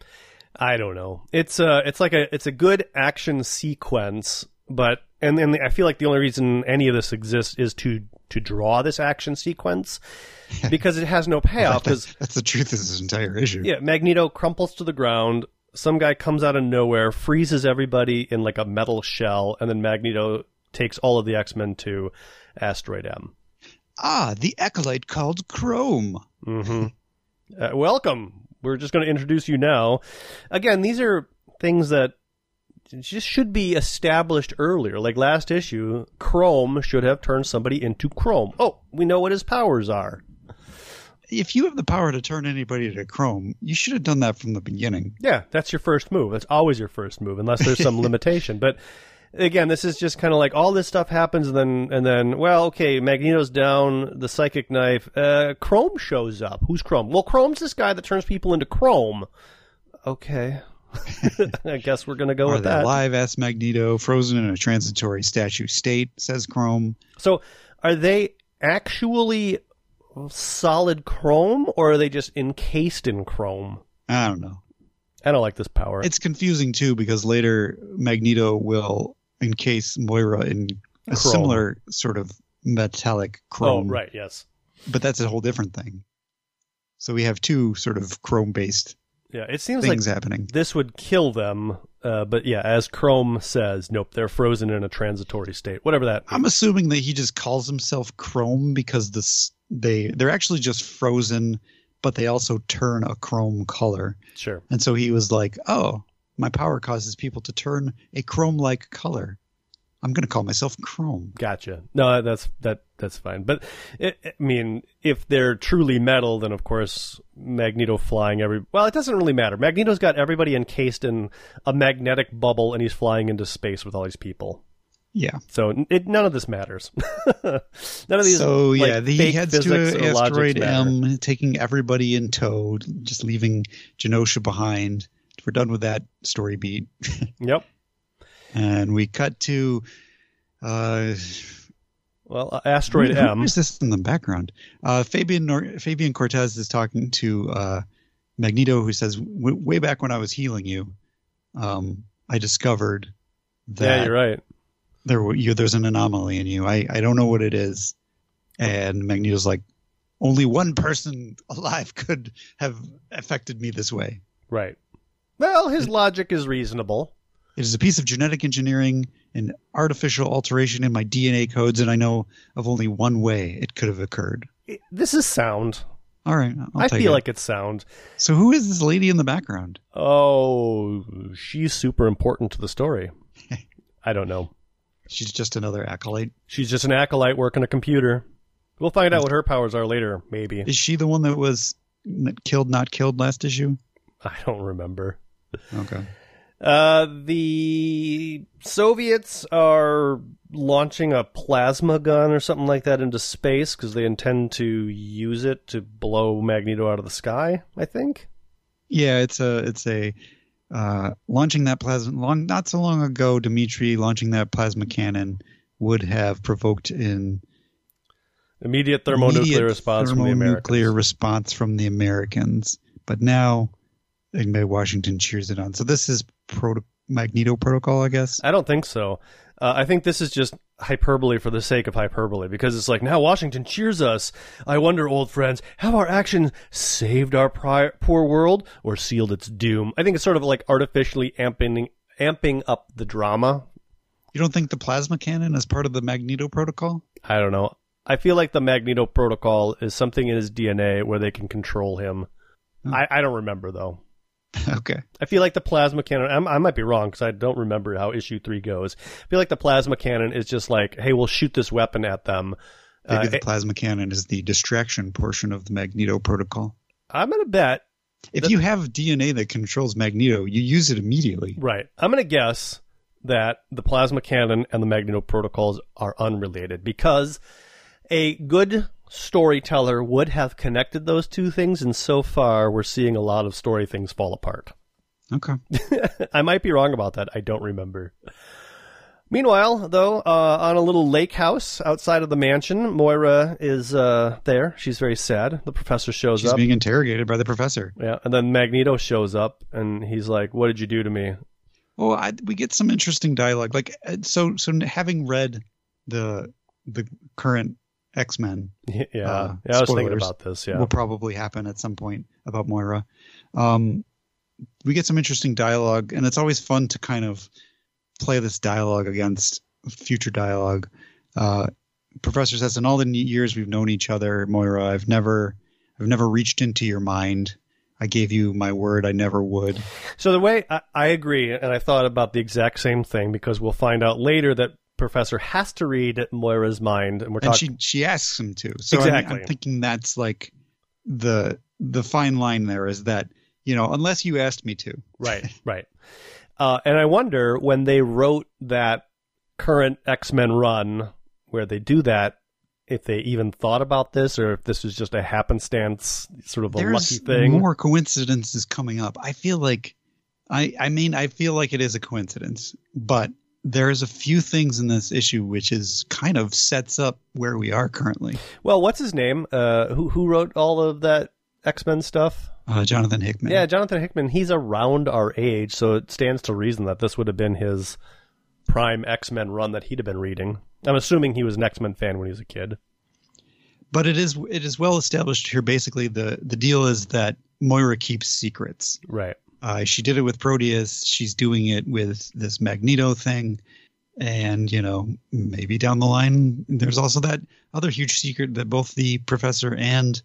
Speaker 2: I don't know. It's a it's like a it's a good action sequence, but and then I feel like the only reason any of this exists is to to draw this action sequence because it has no payoff. Because
Speaker 1: that's, that's the truth of this entire issue
Speaker 2: yeah, Magneto crumples to the ground. Some guy comes out of nowhere, freezes everybody in like a metal shell, and then Magneto takes all of the X Men to Asteroid M.
Speaker 1: Ah, the acolyte called Chrome.
Speaker 2: Mm-hmm. Uh, welcome. We're just going to introduce you now. Again, these are things that just should be established earlier. Like last issue, Chrome should have turned somebody into Chrome. Oh, we know what his powers are.
Speaker 1: If you have the power to turn anybody to Chrome, you should have done that from the beginning.
Speaker 2: Yeah, that's your first move. That's always your first move, unless there's some limitation. But again, this is just kind of like all this stuff happens, and then and then well, okay, Magneto's down, the psychic knife. Uh, Chrome shows up. Who's Chrome? Well, Chrome's this guy that turns people into Chrome. Okay. I guess we're gonna go
Speaker 1: Are
Speaker 2: with that.
Speaker 1: alive? Asks Magneto. Frozen in a transitory statue state, says Chrome.
Speaker 2: So, are they actually solid chrome, or are they just encased in chrome?
Speaker 1: I don't know.
Speaker 2: I don't like this power.
Speaker 1: It's confusing too because later Magneto will encase Moira in a
Speaker 2: Chrome.
Speaker 1: similar sort of metallic chrome.
Speaker 2: oh, right, yes,
Speaker 1: But that's a whole different thing. So we have two sort of chrome based
Speaker 2: yeah. It seems
Speaker 1: things
Speaker 2: like
Speaker 1: happening.
Speaker 2: this would kill them, uh, but yeah, as Chrome says, nope, they're frozen in a transitory state. Whatever that.
Speaker 1: I'm assuming that he just calls himself Chrome because this they they're actually just frozen, but they also turn a chrome color.
Speaker 2: sure.
Speaker 1: And so he was like, "Oh, my power causes people to turn a chrome-like color. I'm going to call myself Chrome."
Speaker 2: Gotcha. No, that's that that's fine. But it, I mean, if they're truly metal, then of course Magneto flying every. Well, it doesn't really matter. Magneto's got everybody encased in a magnetic bubble, and he's flying into space with all these people.
Speaker 1: Yeah.
Speaker 2: So it, none of this matters. none of these.
Speaker 1: so
Speaker 2: like,
Speaker 1: yeah, he heads to asteroid. M, taking everybody in tow, just leaving Genosha behind. We're done with that story beat,
Speaker 2: Yep.
Speaker 1: and we cut to. Uh,
Speaker 2: Well, uh, asteroid
Speaker 1: who-
Speaker 2: M.
Speaker 1: Who is this in the background? Uh, Fabian Nor- Fabian Cortez is talking to uh, Magneto, who says, w- "Way back when I was healing you, um, I discovered that
Speaker 2: Yeah, you're right.
Speaker 1: There you, there's an anomaly in you. I, I don't know what it is." And Magneto's like, "Only one person alive could have affected me this way.
Speaker 2: Right. Well, his logic is reasonable.
Speaker 1: It is a piece of genetic engineering and artificial alteration in my DNA codes, and I know of only one way it could have occurred."
Speaker 2: It- this is sound.
Speaker 1: All right, I'll
Speaker 2: I
Speaker 1: take
Speaker 2: feel
Speaker 1: it.
Speaker 2: like it's sound.
Speaker 1: So who is this lady in the background?
Speaker 2: Oh, she's super important to the story. I don't know.
Speaker 1: She's just another acolyte.
Speaker 2: She's just an acolyte working a computer. We'll find out what her powers are later, maybe.
Speaker 1: Is she the one that was killed, not killed last issue?
Speaker 2: I don't remember.
Speaker 1: Okay.
Speaker 2: Uh, the Soviets are launching a plasma gun or something like that into space because they intend to use it to blow Magneto out of the sky, I think.
Speaker 1: Yeah, it's a it's a uh, launching that plasma. Long, not so long ago, Dimitri launching that plasma cannon would have provoked an
Speaker 2: Immediate thermonuclear
Speaker 1: immediate
Speaker 2: response from the Americans.
Speaker 1: response from the Americans. But now, Maybe Washington cheers it on. So this is proto- Magneto protocol, I guess.
Speaker 2: I don't think so. Uh, I think this is just hyperbole for the sake of hyperbole because it's like now Washington cheers us. I wonder, old friends, have our actions saved our poor world or sealed its doom? I think it's sort of like artificially amping amping up the drama.
Speaker 1: You don't think the plasma cannon is part of the Magneto protocol?
Speaker 2: I don't know. I feel like the Magneto protocol is something in his DNA where they can control him. I, I don't remember though.
Speaker 1: okay.
Speaker 2: I feel like the plasma cannon. I'm, I might be wrong because I don't remember how issue three goes. I feel like the plasma cannon is just like, hey, we'll shoot this weapon at them.
Speaker 1: Maybe
Speaker 2: Uh,
Speaker 1: the plasma cannon is the distraction portion of the Magneto protocol.
Speaker 2: I'm gonna bet.
Speaker 1: If
Speaker 2: That-
Speaker 1: you have DNA that controls Magneto, you use it immediately.
Speaker 2: Right. I'm gonna guess that the plasma cannon and the Magneto protocols are unrelated because a good storyteller would have connected those two things, and so far we're seeing a lot of story things fall apart.
Speaker 1: Okay.
Speaker 2: I might be wrong about that. I don't remember. Meanwhile, though, uh, on a little lake house outside of the mansion, Moira is uh, there. She's very sad. The professor shows
Speaker 1: She's
Speaker 2: up.
Speaker 1: She's being interrogated by the professor.
Speaker 2: yeah, and then Magneto shows up, and he's like, "What did you do to me?"
Speaker 1: Well, I, we get some interesting dialogue. Like, uh, so, so having read the the current X Men,
Speaker 2: Yeah,
Speaker 1: Uh,
Speaker 2: yeah. I was thinking about this. Yeah,
Speaker 1: will probably happen at some point about Moira. Um, we get some interesting dialogue, and it's always fun to kind of play this dialogue against future dialogue. Uh, Professor says, in all the years we've known each other, Moira, I've never, I've never reached into your mind. I gave you my word I never would.
Speaker 2: So the way I, I agree, and I thought about the exact same thing because we'll find out later that Professor has to read Moira's mind, and we're
Speaker 1: And
Speaker 2: talking.
Speaker 1: she she asks him to. So I'm-
Speaker 2: Exactly.
Speaker 1: I'm, thinking that's like the the fine line there is that you know unless you asked me to.
Speaker 2: Right, right. Uh, and I wonder when they wrote that current X Men run where they do that, if they even thought about this or if this was just a happenstance, sort of a
Speaker 1: There's
Speaker 2: lucky thing.
Speaker 1: more coincidences coming up. I feel like I I mean I feel like it is a coincidence, but there's a few things in this issue which is kind of sets up where we are currently.
Speaker 2: Well, what's his name? Uh, who who wrote all of that X Men stuff?
Speaker 1: Uh, Jonathan Hickman.
Speaker 2: Yeah, Jonathan Hickman. He's around our age, so it stands to reason that this would have been his prime X Men run that he'd have been reading. I'm assuming he was an X Men fan when he was a kid.
Speaker 1: But it is it is well established here. Basically, the the deal is that Moira keeps secrets.
Speaker 2: Right.
Speaker 1: Uh, she did it with Proteus. She's doing it with this Magneto thing. And, you know, maybe down the line, there's also that other huge secret that both the professor and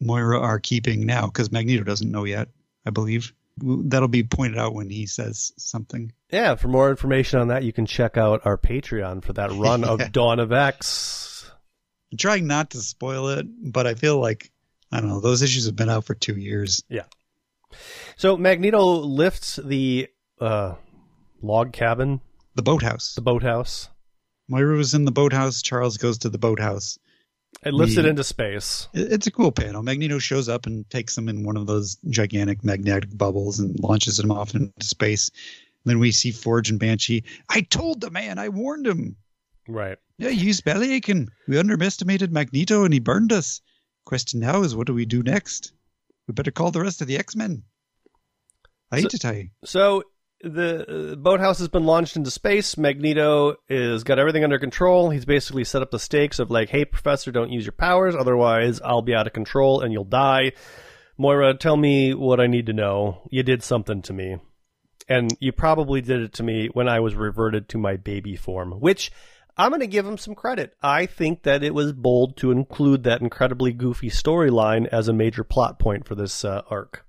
Speaker 1: Moira are keeping now because Magneto doesn't know yet, I believe. That'll be pointed out when he says something.
Speaker 2: Yeah, for more information on that, you can check out our Patreon for that run
Speaker 1: Yeah.
Speaker 2: of Dawn of X.
Speaker 1: I'm trying not to spoil it, but I feel like, I don't know, those issues have been out for two years.
Speaker 2: So Magneto lifts the uh, log cabin,
Speaker 1: The boathouse.
Speaker 2: the boathouse.
Speaker 1: Moira was in the boathouse. Charles goes to the boathouse.
Speaker 2: It lifts it into space.
Speaker 1: It's a cool panel. Magneto shows up and takes him in one of those gigantic magnetic bubbles and launches him off into space. then we see Forge and Banshee. I told the man, I warned him.
Speaker 2: Right.
Speaker 1: Yeah, he's belly aching. We underestimated Magneto and he burned us. Question now is what do we do next? We better call the rest of the X Men. I
Speaker 2: So-
Speaker 1: hate to tell you.
Speaker 2: So the uh, boathouse has been launched into space. Magneto is got everything under control. He's basically set up the stakes of like, "Hey, Professor, don't use your powers, otherwise I'll be out of control and you'll die." Moira, tell me what I need to know. You did something to me, and you probably did it to me when I was reverted to my baby form, which. I'm going to give him some credit. I think that it was bold to include that incredibly goofy storyline as a major plot point for this uh, arc.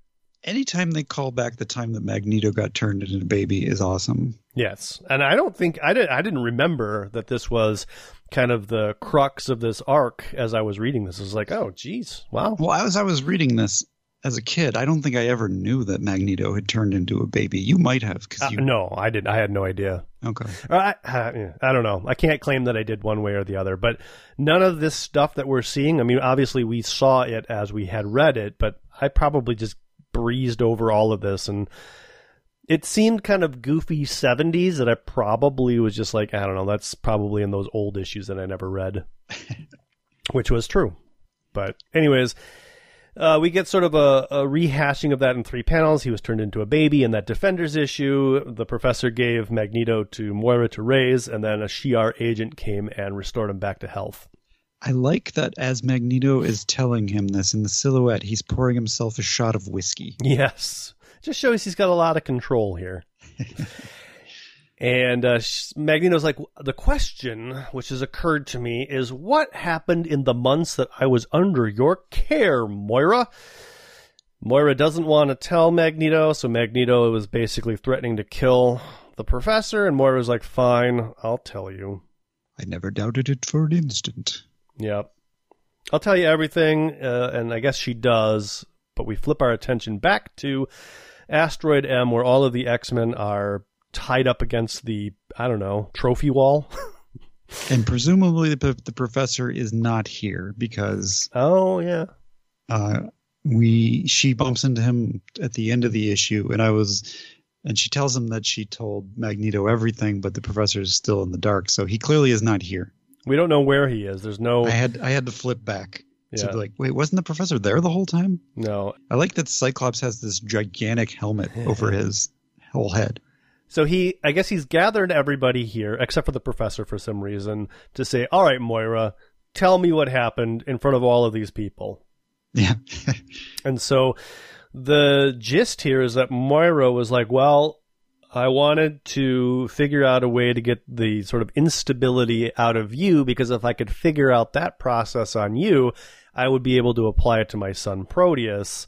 Speaker 1: Anytime they call back the time that Magneto got turned into a baby is awesome.
Speaker 2: Yes, and I don't think I did. I didn't remember that this was kind of the crux of this arc as I was reading this. It was like, oh, geez, wow.
Speaker 1: Well, as I was reading this as a kid, I don't think I ever knew that Magneto had turned into a baby. You might have, because
Speaker 2: Uh,
Speaker 1: you.
Speaker 2: no, I didn't. I had no idea.
Speaker 1: Okay.
Speaker 2: I, I, I don't know. I can't claim that I did one way or the other. But none of this stuff that we're seeing. I mean, obviously we saw it as we had read it, but I probably just breezed over all of this and. It seemed kind of goofy 70s that I probably was just like, I don't know, that's probably in those old issues that I never read. which was true. But anyways, uh, we get sort of a, a rehashing of that in three panels. He was turned into a baby in that Defenders issue. The professor gave Magneto to Moira to raise, and then a Shi'ar agent came and restored him back to health.
Speaker 1: I like that as Magneto is telling him this in the silhouette, he's pouring himself a shot of whiskey.
Speaker 2: Yes, just shows he's got a lot of control here. and uh, Magneto's like, the question which has occurred to me is, what happened in the months that I was under your care, Moira? Moira doesn't want to tell Magneto, so Magneto was basically threatening to kill the professor, and Moira's like, fine, I'll tell you.
Speaker 1: I never doubted it for an instant.
Speaker 2: Yep. I'll tell you everything, uh, and I guess she does, but we flip our attention back to Asteroid M, where all of the X Men are tied up against the, I don't know, trophy wall.
Speaker 1: And presumably the, the professor is not here because
Speaker 2: oh, yeah.
Speaker 1: uh, we she bumps into him at the end of the issue, and I was, and she tells him that she told Magneto everything, but the professor is still in the dark, so he clearly is not here.
Speaker 2: We don't know where he is. There's no.
Speaker 1: I had I had to flip back to
Speaker 2: Yeah.
Speaker 1: be like, wait, wasn't the professor there the whole time?
Speaker 2: No.
Speaker 1: I like that Cyclops has this gigantic helmet over his whole head.
Speaker 2: So he, I guess he's gathered everybody here, except for the professor for some reason, to say, all right, Moira, tell me what happened in front of all of these people.
Speaker 1: Yeah.
Speaker 2: And so the gist here is that Moira was like, well, I wanted to figure out a way to get the sort of instability out of you because if I could figure out that process on you, I would be able to apply it to my son Proteus.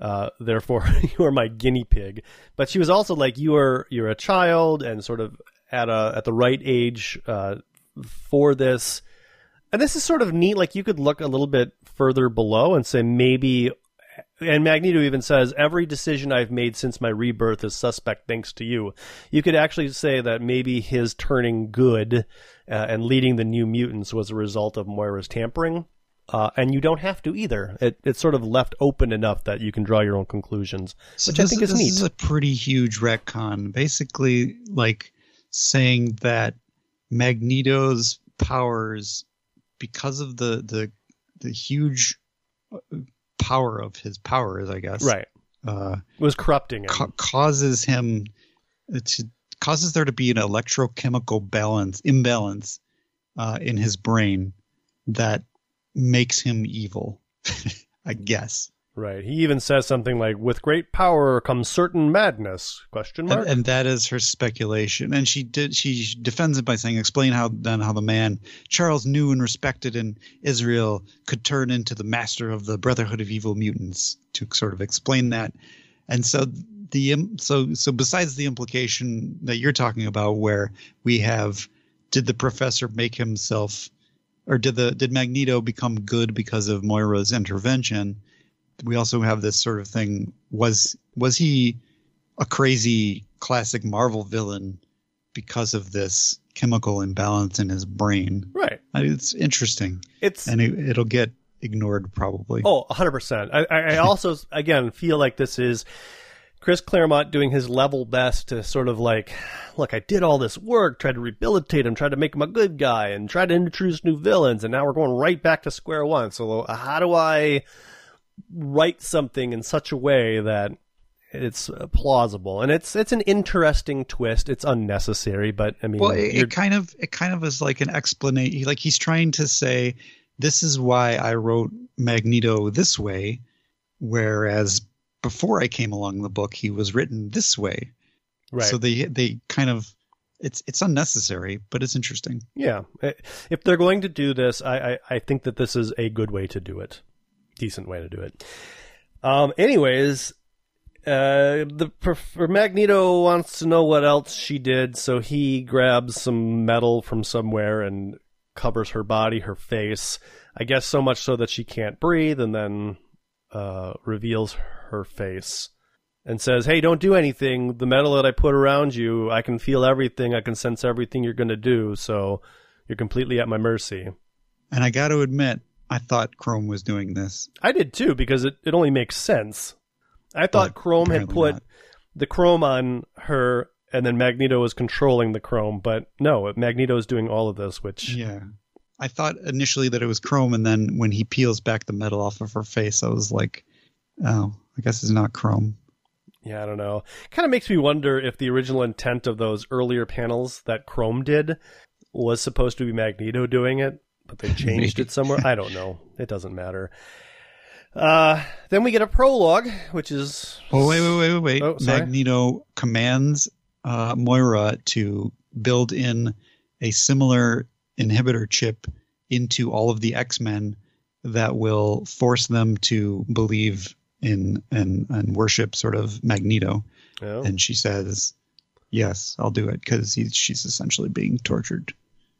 Speaker 2: Uh, therefore, you are my guinea pig. But she was also like, you are you're a child and sort of at a at the right age uh, for this. And this is sort of neat. Like you could look a little bit further below and say maybe and Magneto even says every decision I've made since my rebirth is suspect thanks to you. You could actually say that maybe his turning good uh, and leading the New Mutants was a result of Moira's tampering. Uh, and you don't have to either. It, it's sort of left open enough that you can draw your own conclusions, which
Speaker 1: this,
Speaker 2: I think is
Speaker 1: this
Speaker 2: neat.
Speaker 1: This is a pretty huge retcon. Basically, like saying that Magneto's powers, because of the the the huge power of his powers, I guess.
Speaker 2: Right.
Speaker 1: Uh,
Speaker 2: was corrupting him.
Speaker 1: Ca- causes him to causes there to be an electrochemical balance imbalance uh, in his brain that makes him evil. I guess.
Speaker 2: Right. He even says something like, "With great power comes certain madness?" Question mark.
Speaker 1: And, and, that is her speculation. And she did. She defends it by saying, "Explain how then how the man Charles knew and respected in Israel could turn into the master of the Brotherhood of Evil Mutants." To sort of explain that. And so the so so besides the implication that you're talking about, where we have, did the professor make himself, or did the did Magneto become good because of Moira's intervention? We also have this sort of thing was was he a crazy classic marvel villain because of this chemical imbalance in his brain?
Speaker 2: Right.
Speaker 1: It's interesting.
Speaker 2: It's
Speaker 1: and it, will get ignored probably.
Speaker 2: Oh 100% i, I also again feel like this is chris claremont doing his level best to sort of like look i did all this work tried to rehabilitate him tried to make him a good guy and tried to introduce new villains and now we're going right back to square one. So how do i write something in such a way that it's uh, plausible. And it's it's an interesting twist. It's unnecessary but i mean
Speaker 1: well it, it, kind of it kind of is like an explanation. Like he's trying to say this is why i wrote magneto this way whereas before i came along the book he was written this way.
Speaker 2: Right.
Speaker 1: So they they kind of it's it's unnecessary but it's interesting.
Speaker 2: Yeah. If they're going to do this i i, I think that this is a good way to do it decent way to do it. Um, anyways, uh, the Magneto wants to know what else she did, so he grabs some metal from somewhere and covers her body, her face. I guess so much so that she can't breathe, and then uh, reveals her face and says, "Hey, don't do anything. The metal that I put around you, I can feel everything. I can sense everything you're going to do. So you're completely at my mercy."
Speaker 1: And I got to admit, I thought Chrome was doing this.
Speaker 2: I did too because it, it only makes sense. I thought but Chrome had put not. the Chrome on her and then Magneto was controlling the Chrome, but no, Magneto is doing all of this, which
Speaker 1: Yeah. I thought initially that it was Chrome and then when he peels back the metal off of her face, I was like, oh, I guess it's not Chrome.
Speaker 2: Yeah, I don't know. Kind of makes me wonder if the original intent of those earlier panels that Chrome did was supposed to be Magneto doing it, but they changed it somewhere. I don't know. It doesn't matter. Uh, then we get a prologue, which is.
Speaker 1: Oh wait, wait, wait, wait, wait! Oh, Magneto commands uh, Moira to build in a similar inhibitor chip into all of the X Men that will force them to believe in and and worship sort of Magneto. Oh. And she says, "Yes, I'll do it," because she's essentially being tortured.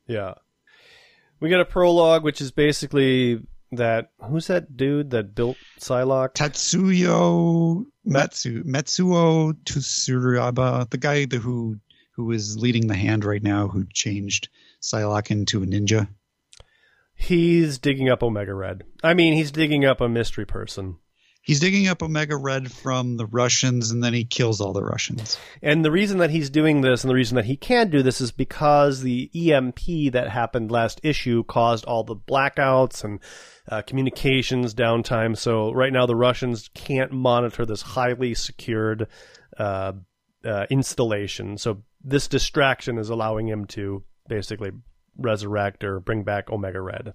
Speaker 2: Yeah. We get a prologue, which is basically that who's that dude that built Psylocke?
Speaker 1: Tatsuyo Matsu Matsuo Tsurayaba, the guy the, who who is leading the hand right now, who changed Psylocke into a ninja.
Speaker 2: He's digging up Omega Red. I mean, he's digging up a mystery person
Speaker 1: he's digging up Omega Red from the Russians, and then he kills all the Russians.
Speaker 2: And the reason that he's doing this, and the reason that he can do this, is because the EMP that happened last issue caused all the blackouts and uh, communications downtime. So right now, the Russians can't monitor this highly secured uh, uh, installation. So this distraction is allowing him to basically resurrect or bring back Omega Red.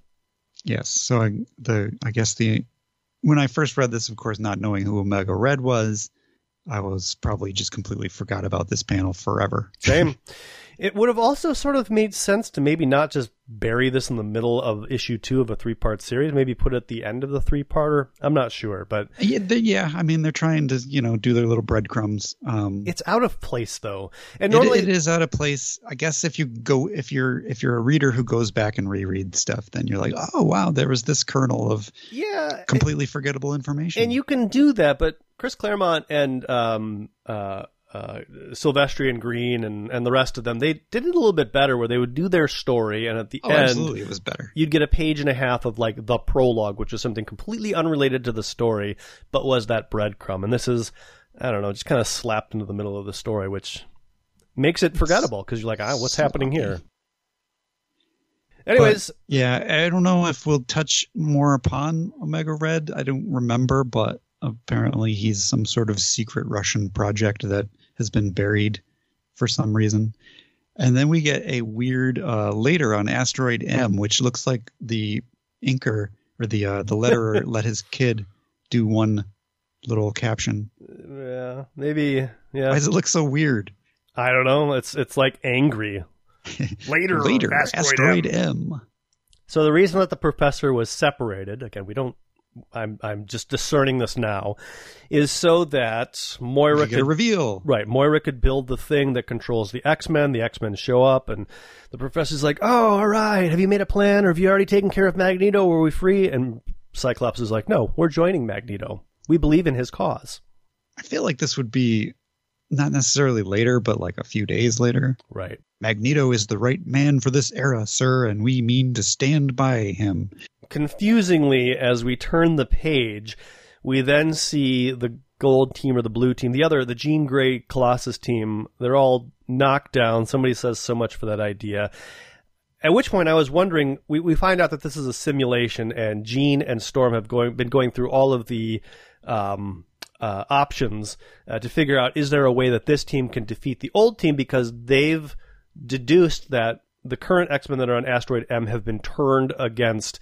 Speaker 1: Yes. So I, the I guess the when I first read this, of course, not knowing who Omega Red was, I was probably just completely forgot about this panel forever.
Speaker 2: Same. It would have also sort of made sense to maybe not just bury this in the middle of issue two of a three part series, maybe put it at the end of the three parter. I'm not sure, but
Speaker 1: yeah, they, yeah, I mean they're trying to you know do their little breadcrumbs. Um,
Speaker 2: it's out of place though, and
Speaker 1: it-
Speaker 2: normally
Speaker 1: it is out of place. I guess if you go if you're if you're a reader who goes back and rereads stuff, then you're like, oh wow, there was this kernel of
Speaker 2: yeah,
Speaker 1: completely forgettable information.
Speaker 2: and you can do that, but Chris Claremont and um, uh, uh, Silvestri and Green and, and the rest of them, they did it a little bit better where they would do their story, and at the
Speaker 1: oh,
Speaker 2: end,
Speaker 1: absolutely, it was better.
Speaker 2: you'd get a page and a half of like the prologue, which was something completely unrelated to the story, but was that breadcrumb. And this is, I don't know, just kind of slapped into the middle of the story, which makes it forgettable because you're like, ah, what's happening here? Anyways,
Speaker 1: Yeah, I don't know if we'll touch more upon Omega Red. I don't remember, but apparently he's some sort of secret Russian project that has been buried for some reason. And then we get a weird uh, later on Asteroid M, which looks like the inker or the uh, the letterer let his kid do one little caption.
Speaker 2: yeah, maybe, yeah.
Speaker 1: Why does it look so weird?
Speaker 2: I don't know. It's it's like angry. Later,
Speaker 1: Later,
Speaker 2: asteroid,
Speaker 1: Asteroid
Speaker 2: M.
Speaker 1: M.
Speaker 2: So the reason that the professor was separated, again, we don't. I'm I'm just discerning this now, is so that Moira could
Speaker 1: reveal.
Speaker 2: right Moira could build the thing that controls the X Men. The X Men show up, and the professor's like, "Oh, all right. Have you made a plan, or have you already taken care of Magneto? Were we free?" And Cyclops is like, "No, we're joining Magneto. We believe in his cause."
Speaker 1: I feel like this would be not necessarily later, but like a few days later.
Speaker 2: Right.
Speaker 1: Magneto is the right man for this era, sir, and we mean to stand by him.
Speaker 2: Confusingly, as we turn the page, we then see the gold team or the blue team, the other, the Jean Grey Colossus team. They're all knocked down. Somebody says so much for that idea. At which point, I was wondering. We, we find out that this is a simulation, and Jean and Storm have going been going through all of the um, uh, options uh, to figure out is there a way that this team can defeat the old team because they've deduced that the current X Men that are on Asteroid M have been turned against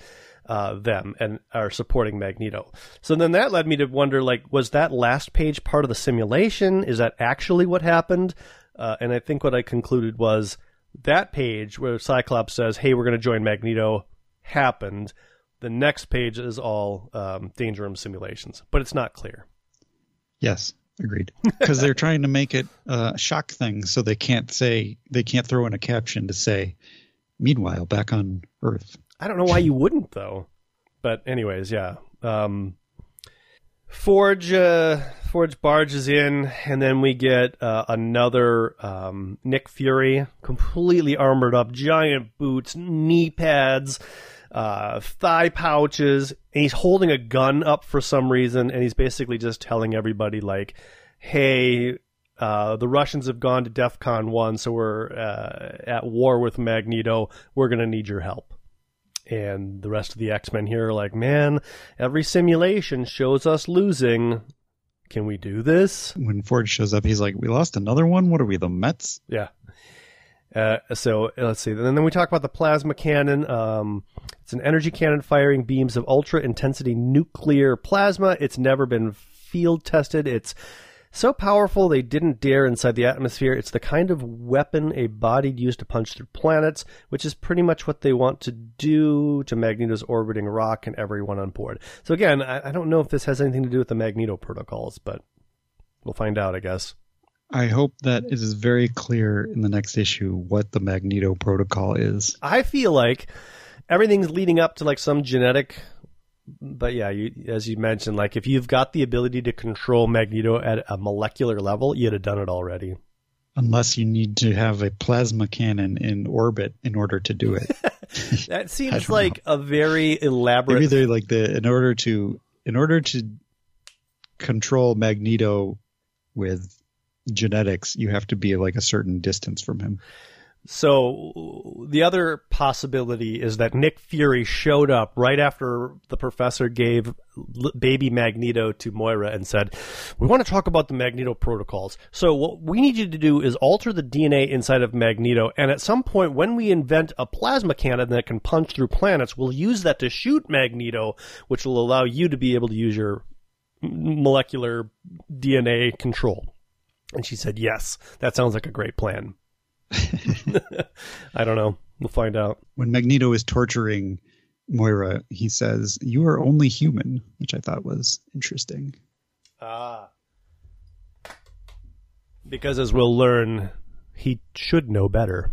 Speaker 2: uh, them and are supporting Magneto. So then that led me to wonder, like, was that last page part of the simulation? Is that actually what happened? Uh, and I think what I concluded was that page where Cyclops says, "Hey, we're going to join Magneto," happened. The next page is all um, Danger Room simulations, but it's not clear.
Speaker 1: Yes, agreed. Because they're trying to make it a shock thing, so they can't say they can't throw in a caption to say, "Meanwhile, back on Earth."
Speaker 2: I don't know why you wouldn't though. But anyways, yeah. Um, Forge uh, Forge barges in, and then we get uh, another um, Nick Fury, completely armored up, giant boots, knee pads, uh, thigh pouches, and he's holding a gun up for some reason, and he's basically just telling everybody like, "Hey." Uh, the Russians have gone to DEFCON 1, so we're uh, at war with Magneto. We're going to need your help and the rest of the X-Men here are like, man, every simulation shows us losing. Can we do this?
Speaker 1: When Forge shows up, he's like, "We lost another one. What are we, the Mets?"
Speaker 2: Yeah. Uh, so let's see. And then we talk about the plasma cannon. Um, it's an energy cannon firing beams of ultra intensity nuclear plasma. It's never been field tested. It's so powerful they didn't dare inside the atmosphere. It's the kind of weapon a body'd use to punch through planets, which is pretty much what they want to do to Magneto's orbiting rock and everyone on board. So again, I, I don't know if this has anything to do with the Magneto protocols, but we'll find out, I guess.
Speaker 1: I hope that it is very clear in the next issue what the Magneto protocol is.
Speaker 2: I feel like everything's leading up to like some genetic but yeah, you, as you mentioned, like if you've got the ability to control Magneto at a molecular level, you'd have done it already.
Speaker 1: Unless you need to have a plasma cannon in orbit in order to do it.
Speaker 2: That seems like a very elaborate.
Speaker 1: Maybe they're like the in order to in order to control Magneto with genetics, you have to be like a certain distance from him.
Speaker 2: So the other possibility is that Nick Fury showed up right after the professor gave baby Magneto to Moira and said, "We want to talk about the Magneto protocols. So what we need you to do is alter the DNA inside of Magneto, and at some point when we invent a plasma cannon that can punch through planets, we'll use that to shoot Magneto, which will allow you to be able to use your molecular DNA control." And she said, "Yes, that sounds like a great plan." I don't know. We'll find out.
Speaker 1: When Magneto is torturing Moira, he says, You are only human, which I thought was interesting.
Speaker 2: Ah. Because as we'll learn, he should know better.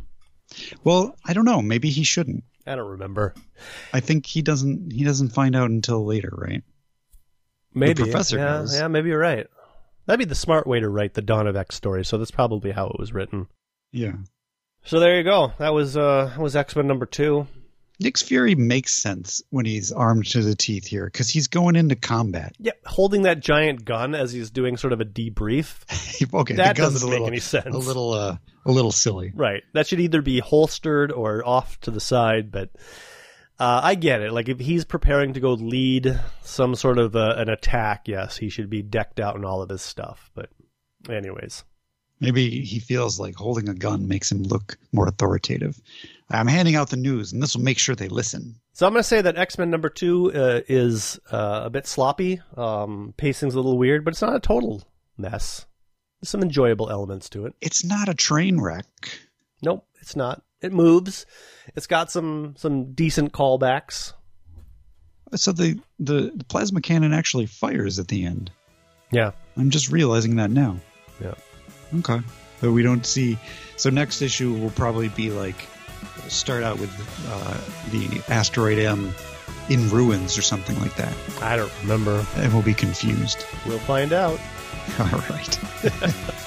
Speaker 1: Well, I don't know. Maybe he shouldn't.
Speaker 2: I don't remember.
Speaker 1: I think he doesn't he doesn't find out until later, right?
Speaker 2: Maybe.
Speaker 1: professor
Speaker 2: yeah,
Speaker 1: knows.
Speaker 2: yeah, maybe you're right. That'd be the smart way to write the Dawn of X story, so that's probably how it was written.
Speaker 1: Yeah.
Speaker 2: So there you go. That was uh that was X Men number two.
Speaker 1: Nick's Fury makes sense when he's armed to the teeth here because he's going into combat.
Speaker 2: Yeah, holding that giant gun as he's doing sort of a debrief.
Speaker 1: okay,
Speaker 2: That doesn't
Speaker 1: a
Speaker 2: make
Speaker 1: little,
Speaker 2: any sense.
Speaker 1: A little, uh, a little silly.
Speaker 2: Right. That should either be holstered or off to the side, but uh, I get it. Like if he's preparing to go lead some sort of uh, an attack, yes, he should be decked out in all of his stuff. But anyways,
Speaker 1: Maybe he feels like holding a gun makes him look more authoritative. I'm handing out the news, and this will make sure they listen.
Speaker 2: so I'm going to say that X Men number two uh, is uh, a bit sloppy. Um, pacing's a little weird, but it's not a total mess. There's some enjoyable elements to it.
Speaker 1: It's not a train wreck.
Speaker 2: Nope, it's not. It moves. It's got some some decent callbacks.
Speaker 1: So the, the, the plasma cannon actually fires at the end.
Speaker 2: Yeah.
Speaker 1: I'm just realizing that now.
Speaker 2: Yeah.
Speaker 1: Okay. But we don't see. So next issue will probably be like start out with uh, the asteroid M in ruins or something like that,
Speaker 2: I don't remember.
Speaker 1: and we'll be confused.
Speaker 2: We'll find out.
Speaker 1: All right.